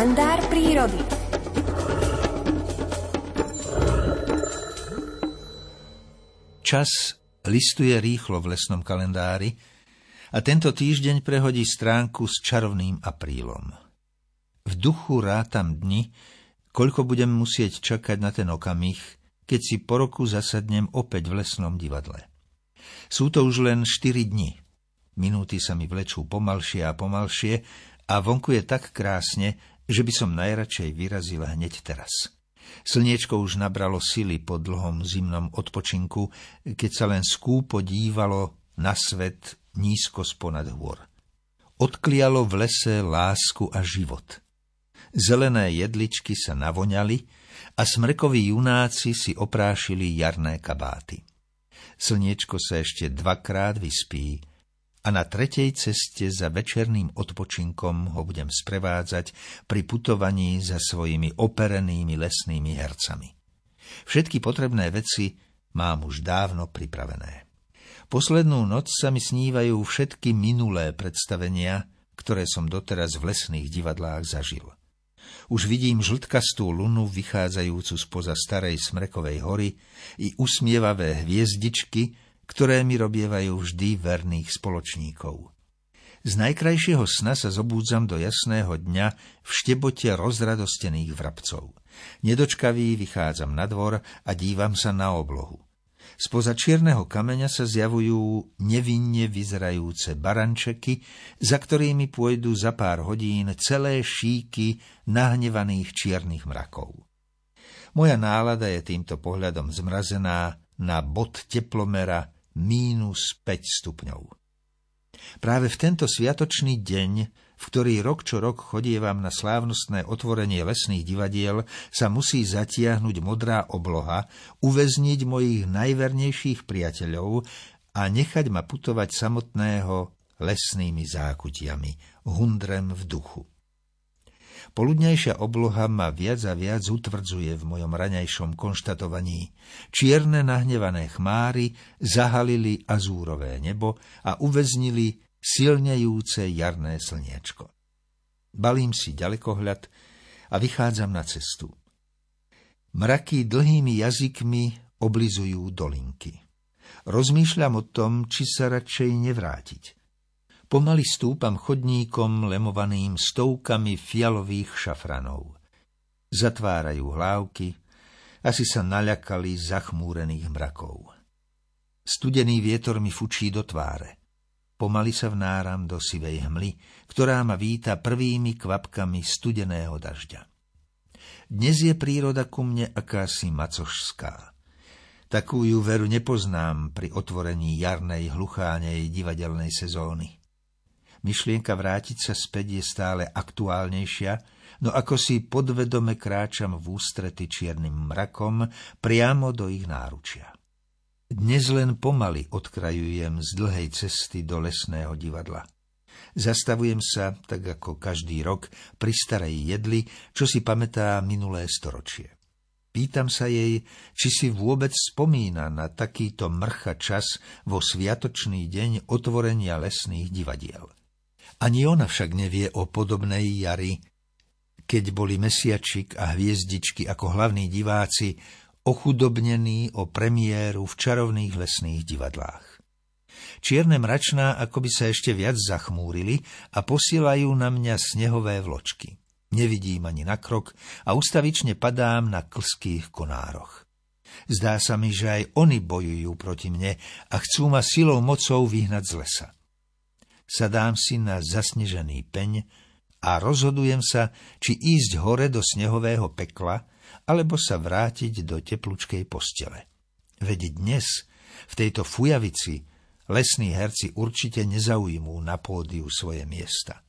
kalendár prírody. Čas listuje rýchlo v lesnom kalendári a tento týždeň prehodí stránku s čarovným aprílom. V duchu rátam dni, koľko budem musieť čakať na ten okamih, keď si po roku zasadnem opäť v lesnom divadle. Sú to už len 4 dni. Minúty sa mi vlečú pomalšie a pomalšie a vonku je tak krásne, že by som najradšej vyrazila hneď teraz. Slniečko už nabralo sily po dlhom zimnom odpočinku, keď sa len skúpo dívalo na svet nízko sponad hôr. Odklialo v lese lásku a život. Zelené jedličky sa navoňali a smrkoví junáci si oprášili jarné kabáty. Slniečko sa ešte dvakrát vyspí a na tretej ceste za večerným odpočinkom ho budem sprevádzať pri putovaní za svojimi operenými lesnými hercami. Všetky potrebné veci mám už dávno pripravené. Poslednú noc sa mi snívajú všetky minulé predstavenia, ktoré som doteraz v lesných divadlách zažil. Už vidím žltkastú lunu vychádzajúcu spoza starej smrekovej hory i usmievavé hviezdičky, ktoré mi robievajú vždy verných spoločníkov. Z najkrajšieho sna sa zobúdzam do jasného dňa v štebote rozradostených vrabcov. Nedočkavý vychádzam na dvor a dívam sa na oblohu. Spoza čierneho kameňa sa zjavujú nevinne vyzerajúce barančeky, za ktorými pôjdu za pár hodín celé šíky nahnevaných čiernych mrakov. Moja nálada je týmto pohľadom zmrazená na bod teplomera mínus 5 stupňov. Práve v tento sviatočný deň, v ktorý rok čo rok chodievam na slávnostné otvorenie lesných divadiel, sa musí zatiahnuť modrá obloha, uväzniť mojich najvernejších priateľov a nechať ma putovať samotného lesnými zákutiami, hundrem v duchu. Poludnejšia obloha ma viac a viac utvrdzuje v mojom raňajšom konštatovaní. Čierne nahnevané chmáry zahalili azúrové nebo a uväznili silnejúce jarné slniečko. Balím si ďalekohľad a vychádzam na cestu. Mraky dlhými jazykmi oblizujú dolinky. Rozmýšľam o tom, či sa radšej nevrátiť – Pomaly stúpam chodníkom lemovaným stovkami fialových šafranov. Zatvárajú hlávky, asi sa naľakali zachmúrených mrakov. Studený vietor mi fučí do tváre. Pomaly sa vnáram do sivej hmly, ktorá ma víta prvými kvapkami studeného dažďa. Dnes je príroda ku mne akási macošská. Takú ju veru nepoznám pri otvorení jarnej hluchánej divadelnej sezóny. Myšlienka vrátiť sa späť je stále aktuálnejšia, no ako si podvedome kráčam v ústrety čiernym mrakom priamo do ich náručia. Dnes len pomaly odkrajujem z dlhej cesty do lesného divadla. Zastavujem sa, tak ako každý rok, pri starej jedli, čo si pamätá minulé storočie. Pýtam sa jej, či si vôbec spomína na takýto mrcha čas vo sviatočný deň otvorenia lesných divadiel. Ani ona však nevie o podobnej jari, keď boli mesiačik a hviezdičky ako hlavní diváci ochudobnení o premiéru v čarovných lesných divadlách. Čierne mračná ako by sa ešte viac zachmúrili a posielajú na mňa snehové vločky. Nevidím ani na krok a ustavične padám na klských konároch. Zdá sa mi, že aj oni bojujú proti mne a chcú ma silou mocou vyhnať z lesa sadám si na zasnežený peň a rozhodujem sa, či ísť hore do snehového pekla, alebo sa vrátiť do teplúčkej postele. Veď dnes, v tejto fujavici, lesní herci určite nezaujmú na pódiu svoje miesta.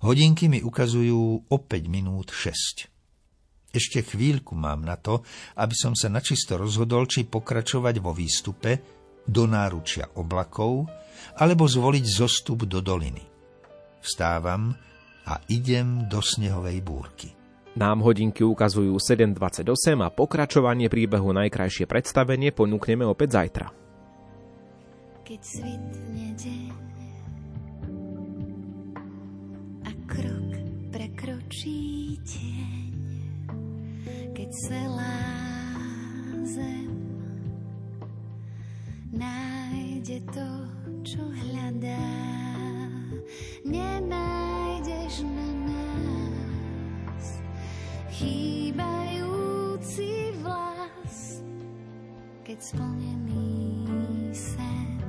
Hodinky mi ukazujú o 5 minút 6. Ešte chvíľku mám na to, aby som sa načisto rozhodol, či pokračovať vo výstupe do náručia oblakov, alebo zvoliť zostup do doliny. Vstávam a idem do snehovej búrky. Nám hodinky ukazujú 7.28 a pokračovanie príbehu najkrajšie predstavenie ponúkneme opäť zajtra. Keď svitne deň a krok prekročí tieň, keď celá zem nájde to, čo hľadá. Nenájdeš na nás chýbajúci vlas, keď splnený sen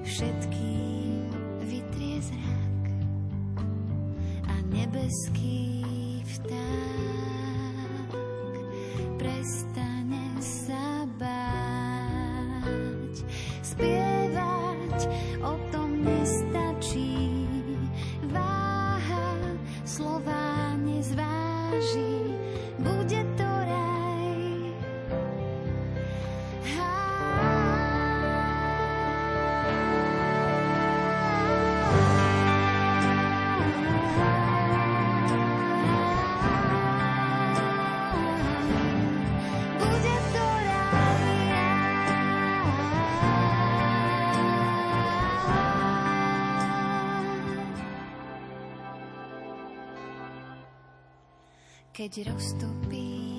všetkým vytrie zrak a nebeský Spievať o tom nestačí, Keď roztopíš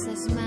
Spovedám sa s